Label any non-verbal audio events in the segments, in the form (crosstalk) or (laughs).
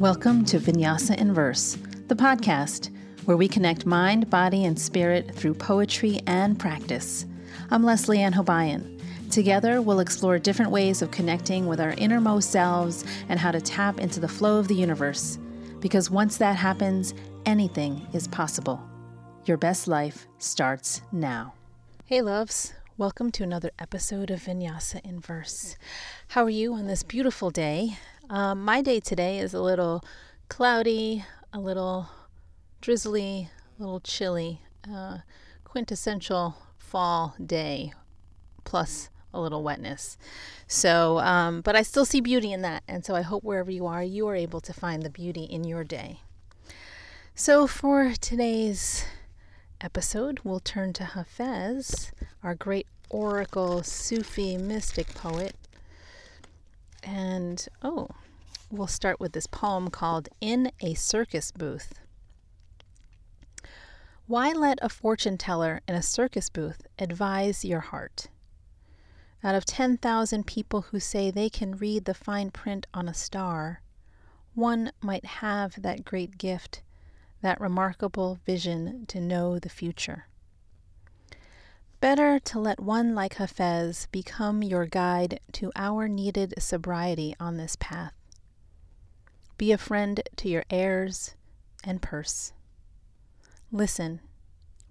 Welcome to Vinyasa in Verse, the podcast where we connect mind, body, and spirit through poetry and practice. I'm Leslie Ann Hobayan. Together, we'll explore different ways of connecting with our innermost selves and how to tap into the flow of the universe. Because once that happens, anything is possible. Your best life starts now. Hey, loves. Welcome to another episode of Vinyasa in Verse. How are you on this beautiful day? Um, my day today is a little cloudy, a little drizzly, a little chilly, uh, quintessential fall day, plus a little wetness. So, um, but I still see beauty in that. And so I hope wherever you are, you are able to find the beauty in your day. So for today's episode, we'll turn to Hafez, our great oracle Sufi mystic poet. And oh, we'll start with this poem called In a Circus Booth. Why let a fortune teller in a circus booth advise your heart? Out of 10,000 people who say they can read the fine print on a star, one might have that great gift that remarkable vision to know the future. Better to let one like Hafez become your guide to our needed sobriety on this path. Be a friend to your heirs and purse. Listen,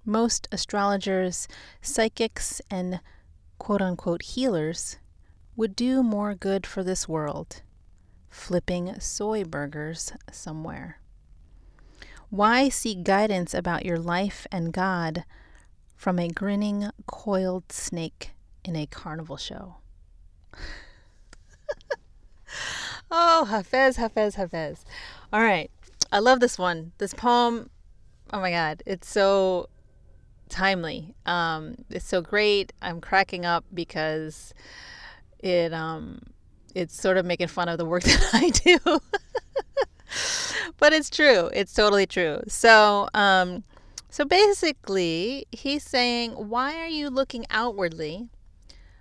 most astrologers, psychics, and quote unquote healers would do more good for this world flipping soy burgers somewhere. Why seek guidance about your life and God from a grinning, coiled snake in a carnival show? (laughs) oh, Hafez, Hafez, Hafez. All right. I love this one. This poem, oh my God, it's so timely. Um, it's so great. I'm cracking up because it um, it's sort of making fun of the work (laughs) that I do. (laughs) but it's true. It's totally true. So, um, so basically, he's saying, why are you looking outwardly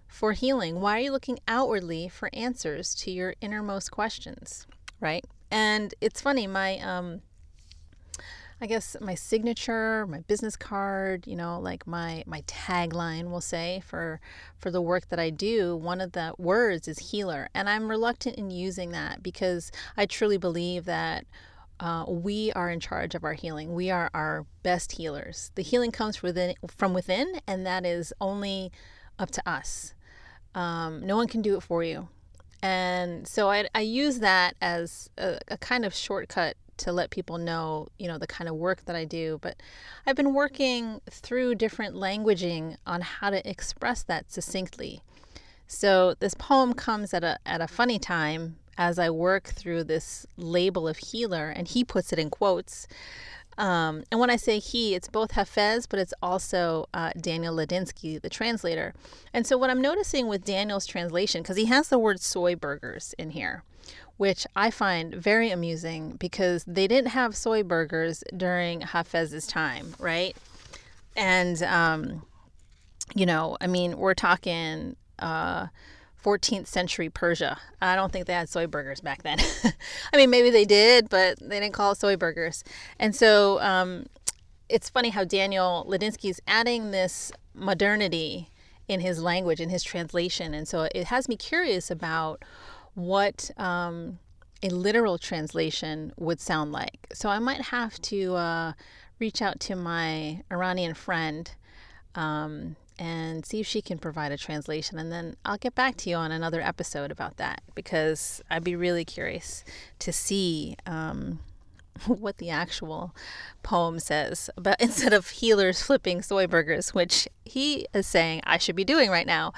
for healing? Why are you looking outwardly for answers to your innermost questions? Right? And it's funny, my um, I guess my signature, my business card, you know, like my my tagline we'll say for for the work that I do, one of the words is healer. And I'm reluctant in using that because I truly believe that uh, we are in charge of our healing. We are our best healers. The healing comes within, from within, and that is only up to us. Um, no one can do it for you. And so I, I use that as a, a kind of shortcut to let people know, you know, the kind of work that I do. But I've been working through different languaging on how to express that succinctly. So this poem comes at a at a funny time as I work through this label of healer, and he puts it in quotes. Um, and when I say he, it's both Hafez, but it's also uh, Daniel Ladinsky, the translator. And so, what I'm noticing with Daniel's translation, because he has the word soy burgers in here, which I find very amusing because they didn't have soy burgers during Hafez's time, right? And, um, you know, I mean, we're talking uh, 14th century Persia. I don't think they had soy burgers back then. (laughs) I mean, maybe they did, but they didn't call it soy burgers. And so um, it's funny how Daniel Ladinsky is adding this modernity in his language, in his translation. And so it has me curious about what um, a literal translation would sound like. So I might have to uh, reach out to my Iranian friend um, and see if she can provide a translation. And then I'll get back to you on another episode about that because I'd be really curious to see. Um, (laughs) what the actual poem says but (laughs) instead of healers flipping soy burgers which he is saying i should be doing right now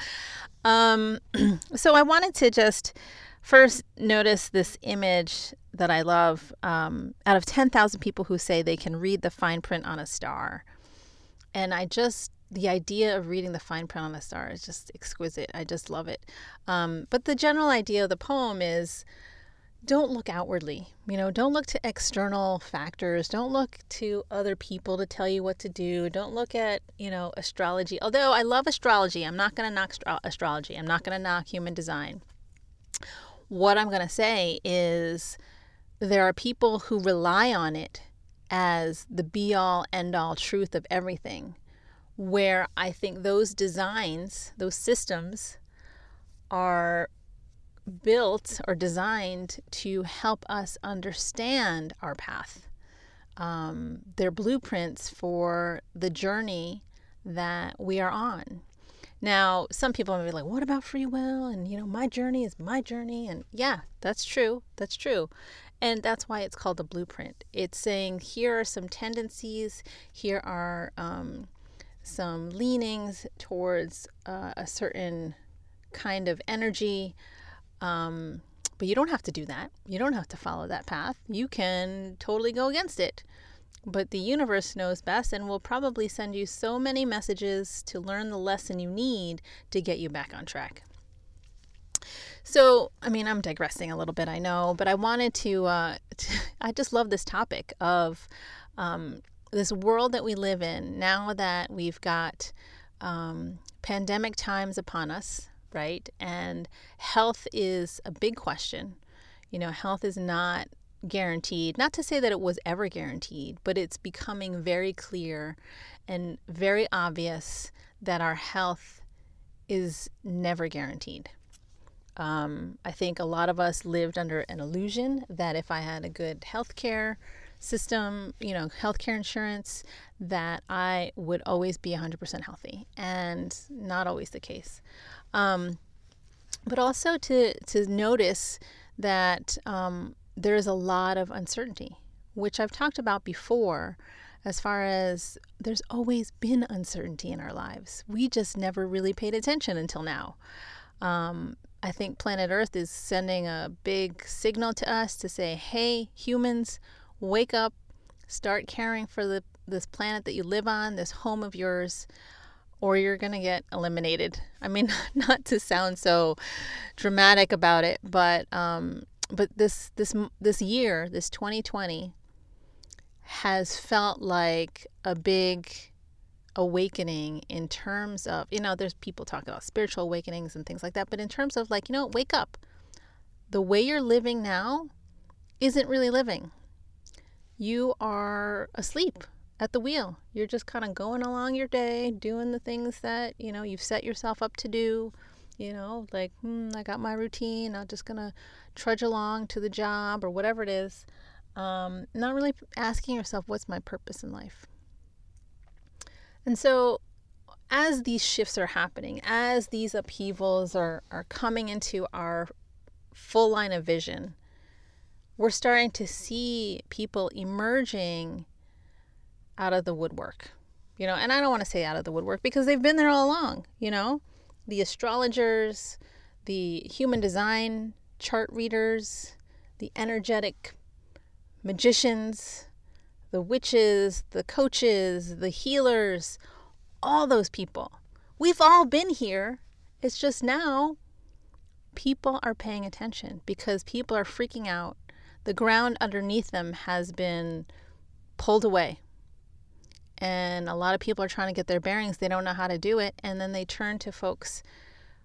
um, (clears throat) so i wanted to just First, notice this image that I love. Um, out of 10,000 people who say they can read the fine print on a star. And I just, the idea of reading the fine print on the star is just exquisite. I just love it. Um, but the general idea of the poem is don't look outwardly. You know, don't look to external factors. Don't look to other people to tell you what to do. Don't look at, you know, astrology. Although I love astrology, I'm not going to knock astrology. I'm not going to knock human design what I'm going to say is there are people who rely on it as the be all end all truth of everything, where I think those designs, those systems, are built or designed to help us understand our path. Um, they're blueprints for the journey that we are on. Now, some people may be like, what about free will? And, you know, my journey is my journey. And yeah, that's true. That's true. And that's why it's called a blueprint. It's saying here are some tendencies, here are um, some leanings towards uh, a certain kind of energy. Um, but you don't have to do that. You don't have to follow that path. You can totally go against it. But the universe knows best and will probably send you so many messages to learn the lesson you need to get you back on track. So, I mean, I'm digressing a little bit, I know, but I wanted to, uh, to (laughs) I just love this topic of um, this world that we live in now that we've got um, pandemic times upon us, right? And health is a big question. You know, health is not guaranteed. Not to say that it was ever guaranteed, but it's becoming very clear and very obvious that our health is never guaranteed. Um, I think a lot of us lived under an illusion that if I had a good healthcare system, you know, healthcare insurance, that I would always be 100% healthy, and not always the case. Um, but also to to notice that um, there is a lot of uncertainty, which I've talked about before. As far as there's always been uncertainty in our lives, we just never really paid attention until now. Um, I think planet Earth is sending a big signal to us to say, hey, humans, wake up, start caring for the, this planet that you live on, this home of yours, or you're going to get eliminated. I mean, (laughs) not to sound so dramatic about it, but um, but this this this year, this 2020 has felt like a big awakening in terms of, you know, there's people talking about spiritual awakenings and things like that, but in terms of like, you know, wake up. The way you're living now isn't really living. You are asleep at the wheel. You're just kind of going along your day, doing the things that, you know, you've set yourself up to do. You know, like, hmm, I got my routine. I'm just going to trudge along to the job or whatever it is. Um, not really asking yourself, what's my purpose in life? And so, as these shifts are happening, as these upheavals are, are coming into our full line of vision, we're starting to see people emerging out of the woodwork. You know, and I don't want to say out of the woodwork because they've been there all along, you know? The astrologers, the human design chart readers, the energetic magicians, the witches, the coaches, the healers, all those people. We've all been here. It's just now people are paying attention because people are freaking out. The ground underneath them has been pulled away. And a lot of people are trying to get their bearings. They don't know how to do it. And then they turn to folks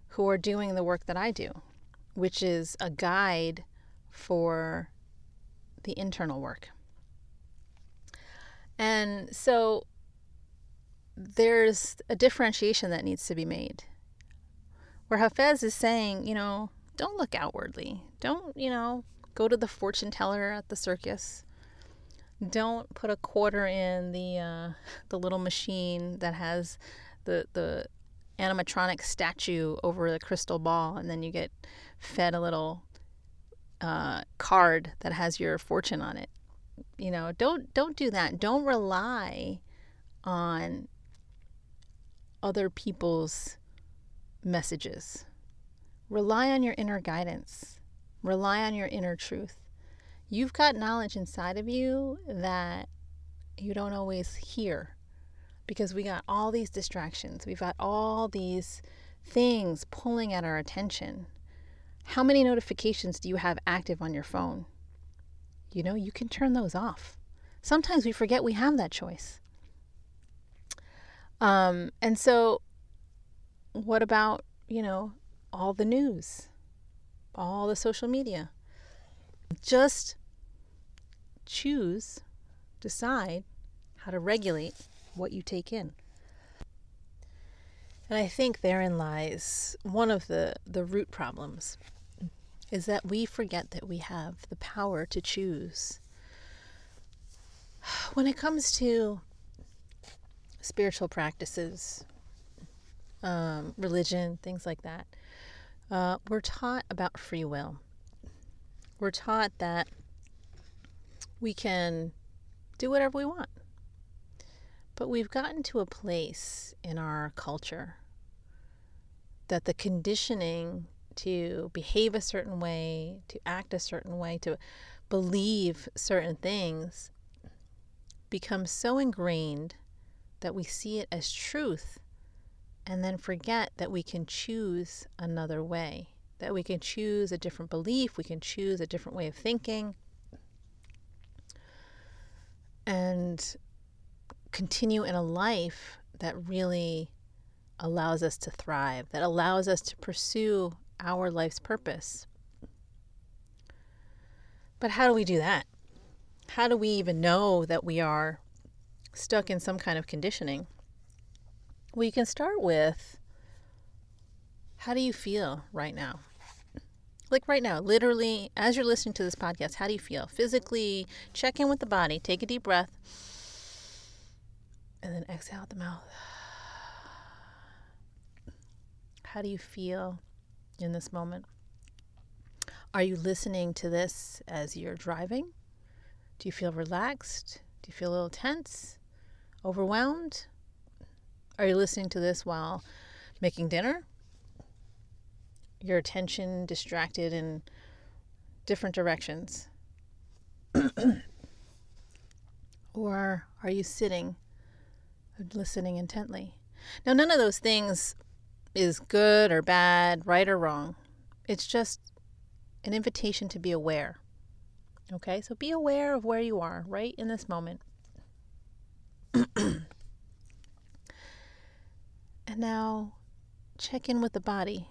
who are doing the work that I do, which is a guide for the internal work. And so there's a differentiation that needs to be made. Where Hafez is saying, you know, don't look outwardly. Don't, you know, go to the fortune teller at the circus. Don't put a quarter in the uh, (laughs) the little machine that has the the animatronic statue over the crystal ball, and then you get fed a little uh, card that has your fortune on it. You know don't don't do that. Don't rely on other people's messages. Rely on your inner guidance rely on your inner truth. You've got knowledge inside of you that you don't always hear because we got all these distractions. We've got all these things pulling at our attention. How many notifications do you have active on your phone? You know, you can turn those off. Sometimes we forget we have that choice. Um, and so, what about, you know, all the news, all the social media? Just choose, decide how to regulate what you take in. And I think therein lies one of the, the root problems is that we forget that we have the power to choose. When it comes to spiritual practices, um, religion, things like that, uh, we're taught about free will. We're taught that we can do whatever we want. But we've gotten to a place in our culture that the conditioning to behave a certain way, to act a certain way, to believe certain things becomes so ingrained that we see it as truth and then forget that we can choose another way, that we can choose a different belief, we can choose a different way of thinking, and continue in a life that really allows us to thrive, that allows us to pursue our life's purpose. But how do we do that? How do we even know that we are stuck in some kind of conditioning? Well, you can start with how do you feel right now? Like right now, literally, as you're listening to this podcast, how do you feel? Physically, check in with the body, take a deep breath, and then exhale out the mouth. How do you feel in this moment? Are you listening to this as you're driving? Do you feel relaxed? Do you feel a little tense? Overwhelmed? Are you listening to this while making dinner? Your attention distracted in different directions? (coughs) or are you sitting, listening intently? Now, none of those things is good or bad, right or wrong. It's just an invitation to be aware. Okay, so be aware of where you are right in this moment. (coughs) And now check in with the body.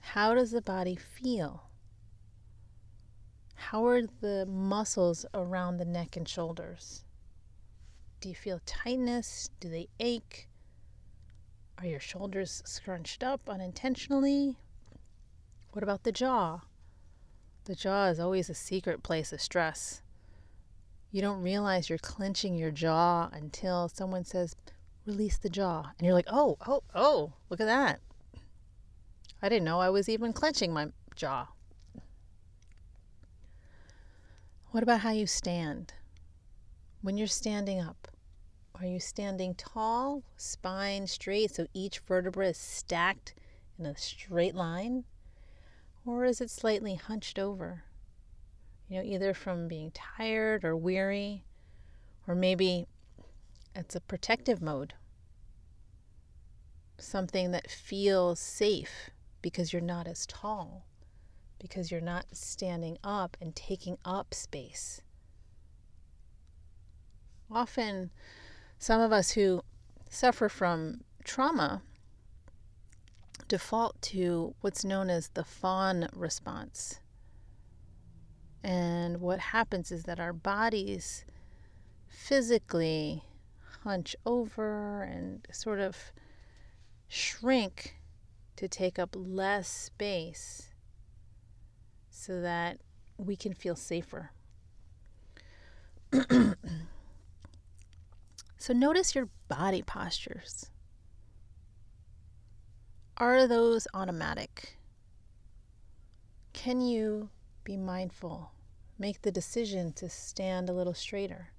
How does the body feel? How are the muscles around the neck and shoulders? Do you feel tightness? Do they ache? Are your shoulders scrunched up unintentionally? What about the jaw? The jaw is always a secret place of stress. You don't realize you're clenching your jaw until someone says, release the jaw. And you're like, oh, oh, oh, look at that. I didn't know I was even clenching my jaw. What about how you stand? When you're standing up, are you standing tall, spine straight, so each vertebra is stacked in a straight line? Or is it slightly hunched over? You know, either from being tired or weary, or maybe it's a protective mode. Something that feels safe because you're not as tall, because you're not standing up and taking up space. Often, some of us who suffer from trauma default to what's known as the fawn response. And what happens is that our bodies physically hunch over and sort of shrink to take up less space so that we can feel safer. (clears throat) so notice your body postures. Are those automatic? Can you be mindful? Make the decision to stand a little straighter,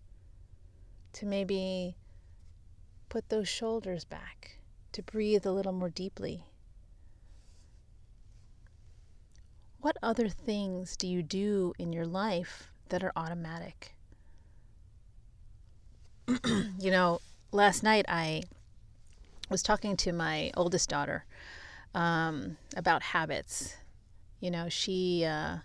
to maybe Put those shoulders back to breathe a little more deeply. What other things do you do in your life that are automatic? (clears throat) you know, last night I was talking to my oldest daughter um, about habits. You know, she uh,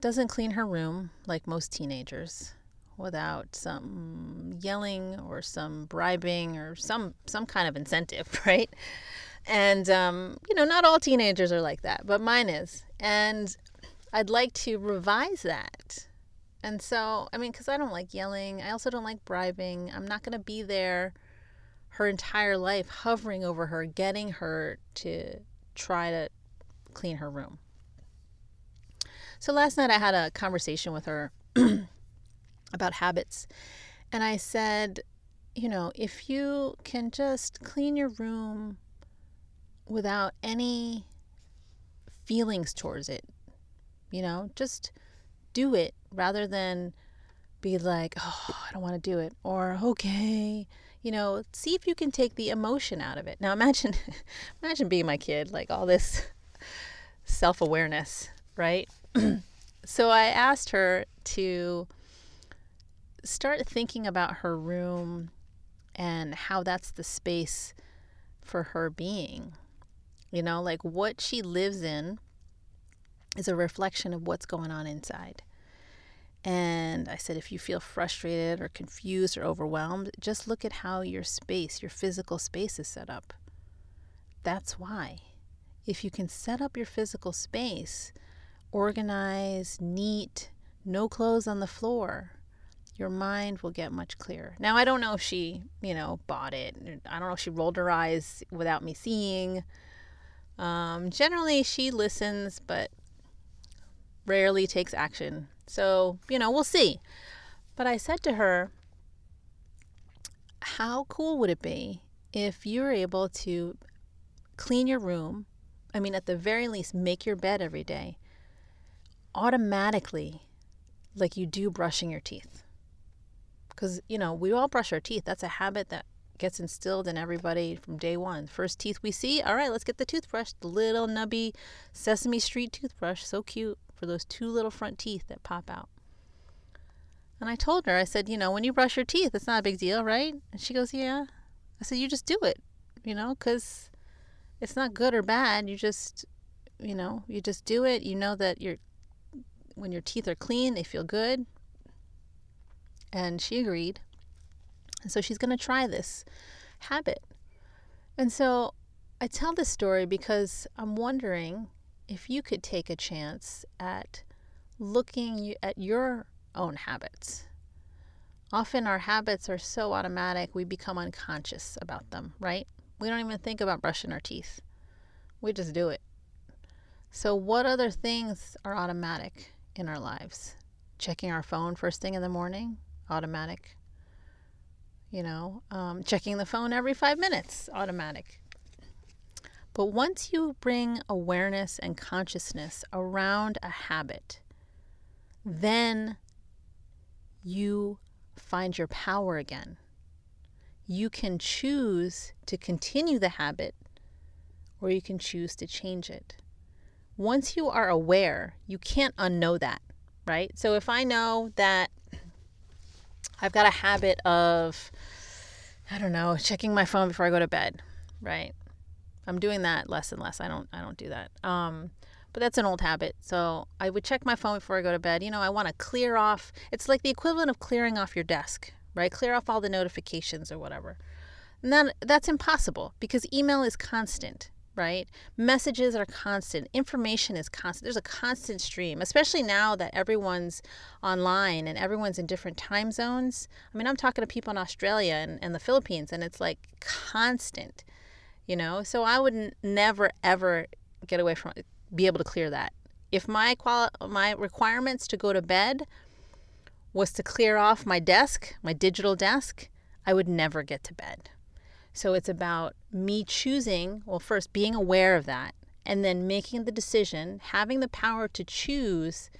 doesn't clean her room like most teenagers without some yelling or some bribing or some some kind of incentive, (laughs) right? And um, you know, not all teenagers are like that, but mine is. And I'd like to revise that And so, I mean, because I don't like yelling, I also don't like bribing. I'm not going to be there her entire life hovering over her, getting her to try to clean her room. So last night I had a conversation with her (clears throat) about habits. And I said, you know, if you can just clean your room without any feelings towards it, you know, just do it rather than be like, oh, I don't want to do it, or okay, you know, see if you can take the emotion out of it. Now imagine, (laughs) imagine being my kid, like all this self awareness, right? (clears throat) so I asked her to start thinking about her room and how that's the space for her being. You know, like what she lives in is a reflection of what's going on inside. And I said, if you feel frustrated or confused or overwhelmed, just look at how your space, your physical space is set up. That's why. If you can set up your physical space, organized, neat, no clothes on the floor, your mind will get much clearer. Now, I don't know if she, you know, bought it. I don't know if she rolled her eyes without me seeing. Um, generally, she listens, but rarely takes action so, you know, we'll see. But I said to her, How cool would it be if you were able to clean your room? I mean, at the very least, make your bed every day automatically, like you do brushing your teeth. Because, you know, we all brush our teeth. That's a habit that gets instilled in everybody from day one. First teeth we see, all right, let's get the toothbrush, the little nubby Sesame Street toothbrush, so cute for those two little front teeth that pop out. And I told her, I said, you know, when you brush your teeth, it's not a big deal, right? And she goes, yeah. I said, you just do it, you know, because it's not good or bad. You just, you know, you just do it. You know that you're, when your teeth are clean, they feel good. And she agreed. And so she's going to try this habit. And so I tell this story because I'm wondering if you could take a chance at looking at your own habits. Often our habits are so automatic we become unconscious about them, right? We don't even think about brushing our teeth. We just do it. So, what other things are automatic in our lives? Checking our phone first thing in the morning, automatic. You know, um, checking the phone every five minutes, automatic. But once you bring awareness and consciousness around a habit, then you find your power again. You can choose to continue the habit or you can choose to change it. Once you are aware, you can't unknow that, right? So if I know that I've got a habit of, I don't know, checking my phone before I go to bed, right? I'm doing that less and less. I don't I don't do that. Um, but that's an old habit. So I would check my phone before I go to bed. You know, I want to clear off. It's like the equivalent of clearing off your desk, right? Clear off all the notifications or whatever. And that that's impossible because email is constant, right? Messages are constant. Information is constant. There's a constant stream, especially now that everyone's online and everyone's in different time zones. I mean, I'm talking to people in Australia and, and the Philippines, and it's like constant you know so i would never ever get away from be able to clear that if my quali- my requirements to go to bed was to clear off my desk my digital desk i would never get to bed so it's about me choosing well first being aware of that and then making the decision having the power to choose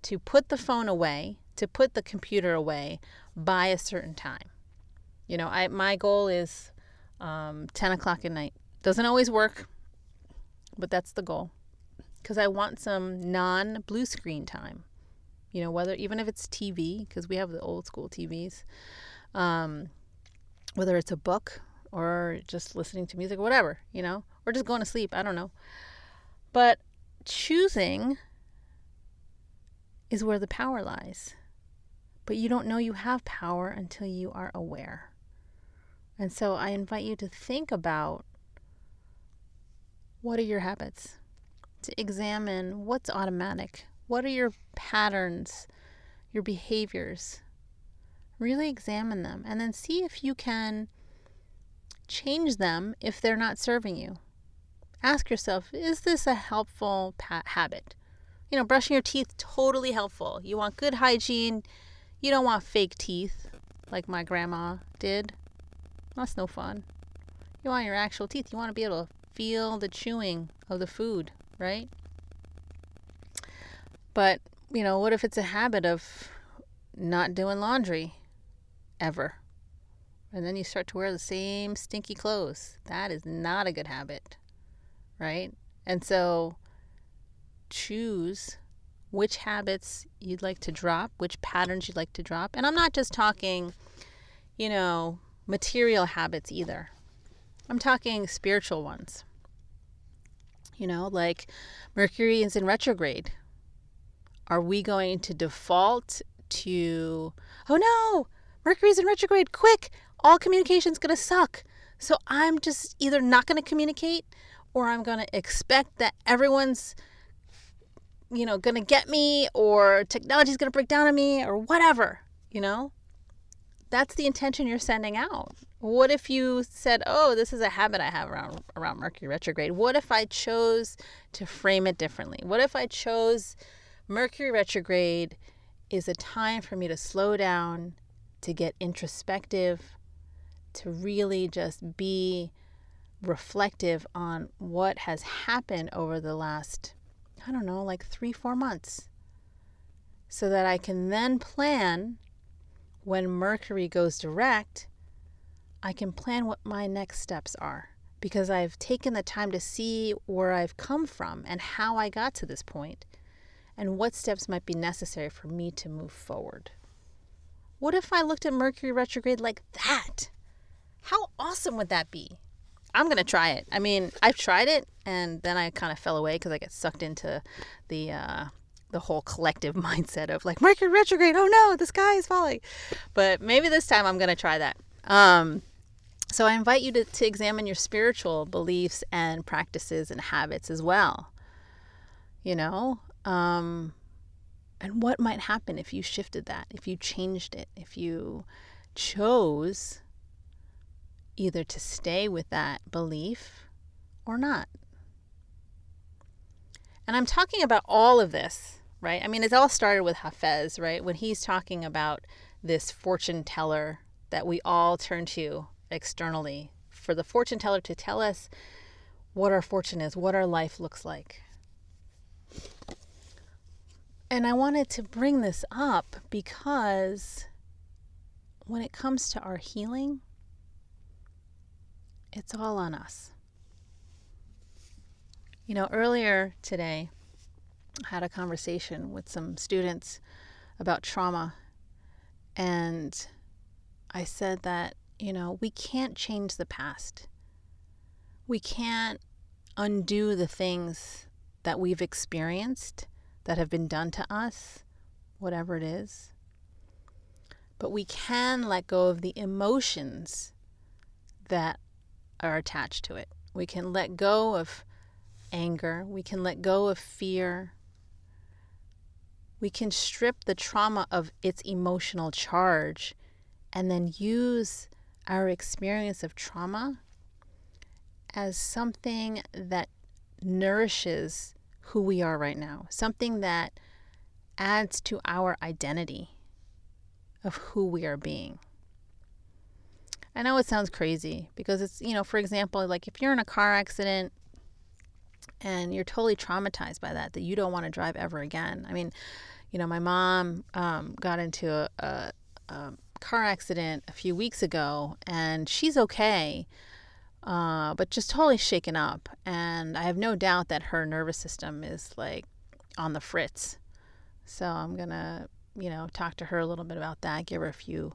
to put the phone away to put the computer away by a certain time you know i my goal is um, 10 o'clock at night. Doesn't always work, but that's the goal. Because I want some non blue screen time. You know, whether even if it's TV, because we have the old school TVs, um, whether it's a book or just listening to music, whatever, you know, or just going to sleep. I don't know. But choosing is where the power lies. But you don't know you have power until you are aware. And so I invite you to think about what are your habits? To examine what's automatic. What are your patterns, your behaviors. Really examine them and then see if you can change them if they're not serving you. Ask yourself, is this a helpful pa- habit? You know, brushing your teeth, totally helpful. You want good hygiene. You don't want fake teeth like my grandma did. That's no fun. You want your actual teeth. You want to be able to feel the chewing of the food, right? But, you know, what if it's a habit of not doing laundry ever? And then you start to wear the same stinky clothes. That is not a good habit, right? And so choose which habits you'd like to drop, which patterns you'd like to drop. And I'm not just talking, you know, material habits either. I'm talking spiritual ones. You know, like Mercury is in retrograde. Are we going to default to, oh no, Mercury's in retrograde, quick, all communication's going to suck. So I'm just either not going to communicate or I'm going to expect that everyone's you know, going to get me or technology's going to break down on me or whatever, you know? That's the intention you're sending out. What if you said, "Oh, this is a habit I have around around Mercury retrograde." What if I chose to frame it differently? What if I chose Mercury retrograde is a time for me to slow down, to get introspective, to really just be reflective on what has happened over the last, I don't know, like three, four months. So that I can then plan when Mercury goes direct I can plan what my next steps are because I've taken the time to see where I've come from and how I got to this point and what steps might be necessary for me to move forward. What if I looked at Mercury retrograde like that? Awesome would that be? I'm going to try it. I mean, I've tried it and then I kind of fell away because I get sucked into the uh, the whole collective (laughs) mindset of like Mercury retrograde. Oh no, the sky is falling. But maybe this time I'm going to try that. Um, so I invite you to, to examine your spiritual beliefs and practices and habits as well. You know, um, and what might happen if you shifted that, if you changed it, if you chose either to stay with that belief or not. And I'm talking about all of this, right? I mean, it all started with Hafez, right? When he's talking about this fortune teller that we all turn to externally for the fortune teller to tell us what our fortune is, what our life looks like. And I wanted to bring this up because when it comes to our healing, it's all on us. You know, earlier today, I had a conversation with some students about trauma, and I said that you know, we can't change the past. We can't undo the things that we've experienced that have been done to us, whatever it is. But we can let go of the emotions that are attached to it. We can let go of anger. We can let go of fear. We can strip the trauma of its emotional charge and then use our experience of trauma as something that nourishes who we are right now, something that adds to our identity of who we are being. I know it sounds crazy because it's, you know, for example, like if you're in a car accident and you're totally traumatized by that, that you don't want to drive ever again. I mean, you know, my mom um, got into a, a, a car accident a few weeks ago, and she's okay, uh, but just totally shaken up. And I have no doubt that her nervous system is like on the fritz. So I'm gonna, you know, talk to her a little bit about that, give her a few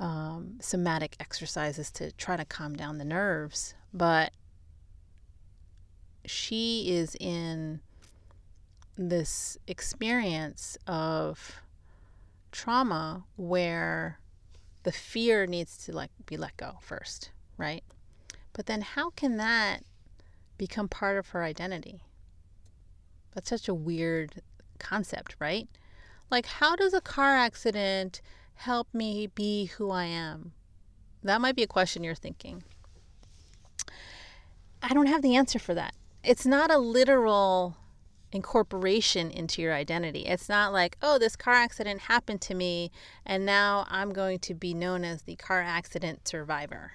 um, somatic exercises to try to calm down the nerves. But she is in this experience of trauma where the fear needs to like be let go first, right? But then how can that become part of her identity? That's such a weird concept, right? Like, how does a car accident help me be who I am? That might be a question you're thinking. I don't have the answer for that. It's not a literal incorporation into your identity. It's not like, oh, this car accident happened to me and now I'm going to be known as the car accident survivor.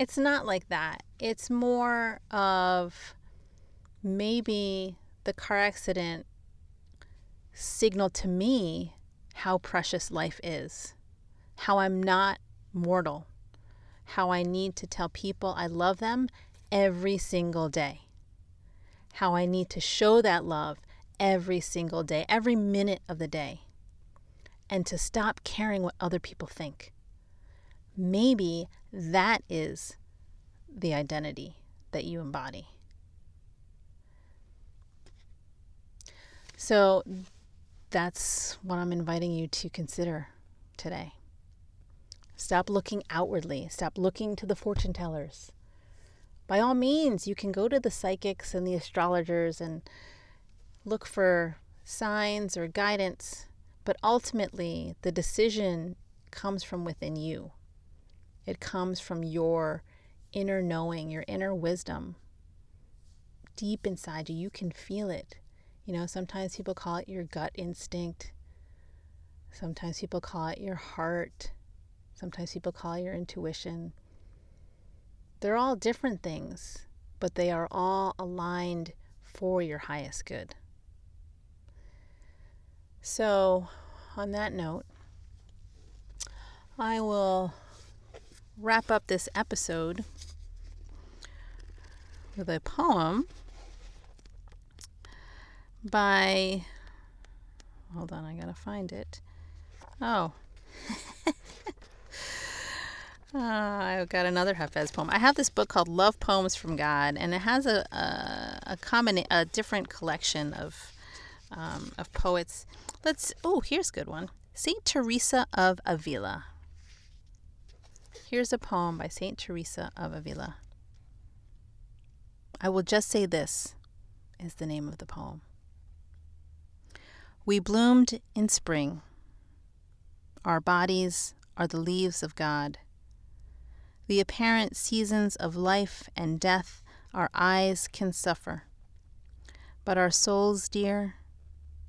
It's not like that. It's more of maybe the car accident signaled to me how precious life is, how I'm not mortal, how I need to tell people I love them every single day how I need to show that love every single day, every minute of the day, and to stop caring what other people think. Maybe that is the identity that you embody. So that's what I'm inviting you to consider today. Stop looking outwardly, stop looking to the fortune tellers by all means, you can go to the psychics and the astrologers and look for signs or guidance, but ultimately, the decision comes from within you. It comes from your inner knowing, your inner wisdom. Deep inside you, you can feel it. You know, sometimes people call it your gut instinct. Sometimes people call it your heart. Sometimes people call it your intuition. They're all different things, but they are all aligned for your highest good. So, on that note, I will wrap up this episode with a poem by. Hold on, I gotta find it. Oh. Uh, (laughs) I've got another Hafez poem. I have this book called Love Poems from God, and it has a a, a common a different collection of um, of poets. Let's oh, here's a good one. Saint Teresa of Avila. Here's a poem by Saint Teresa of Avila. I will just say this is the name of the poem. We bloomed in spring. Our bodies are the leaves of God the apparent seasons of life and death our eyes can suffer. But our souls, dear,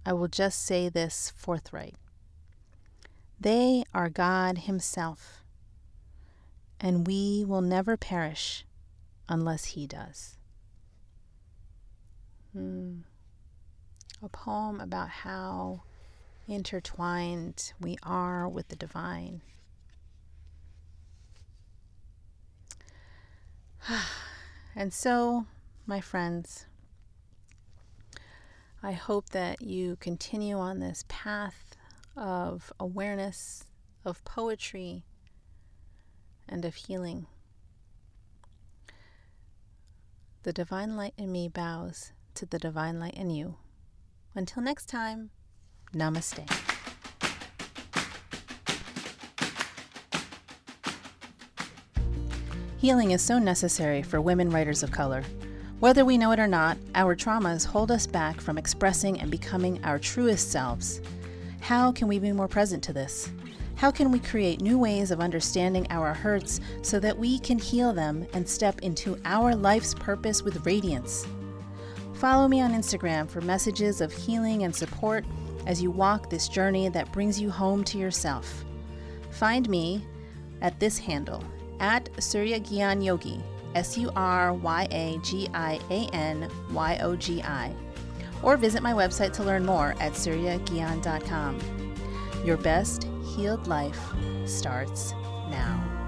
I will just say this forthright. They are God Himself, and we will never perish unless He does. Hmm. A poem about how intertwined we are with the divine. (sighs) and so, my friends, I hope that you continue on this path of awareness, of poetry, and of healing. The divine light in me bows to the divine light in you. Until next time, namaste. Healing is so necessary for women writers of color. Whether we know it or not, our traumas hold us back from expressing and becoming our truest selves. How can we be more present to this? How can we create new ways of understanding our hurts so that we can heal them and step into our life's purpose with radiance? Follow me on Instagram for messages of healing and support as you walk this journey that brings you home to yourself. Find me at this handle at Surya Gian Yogi, S U R Y A G I A N Y O G I, or visit my website to learn more at suryagian.com. Your best healed life starts now.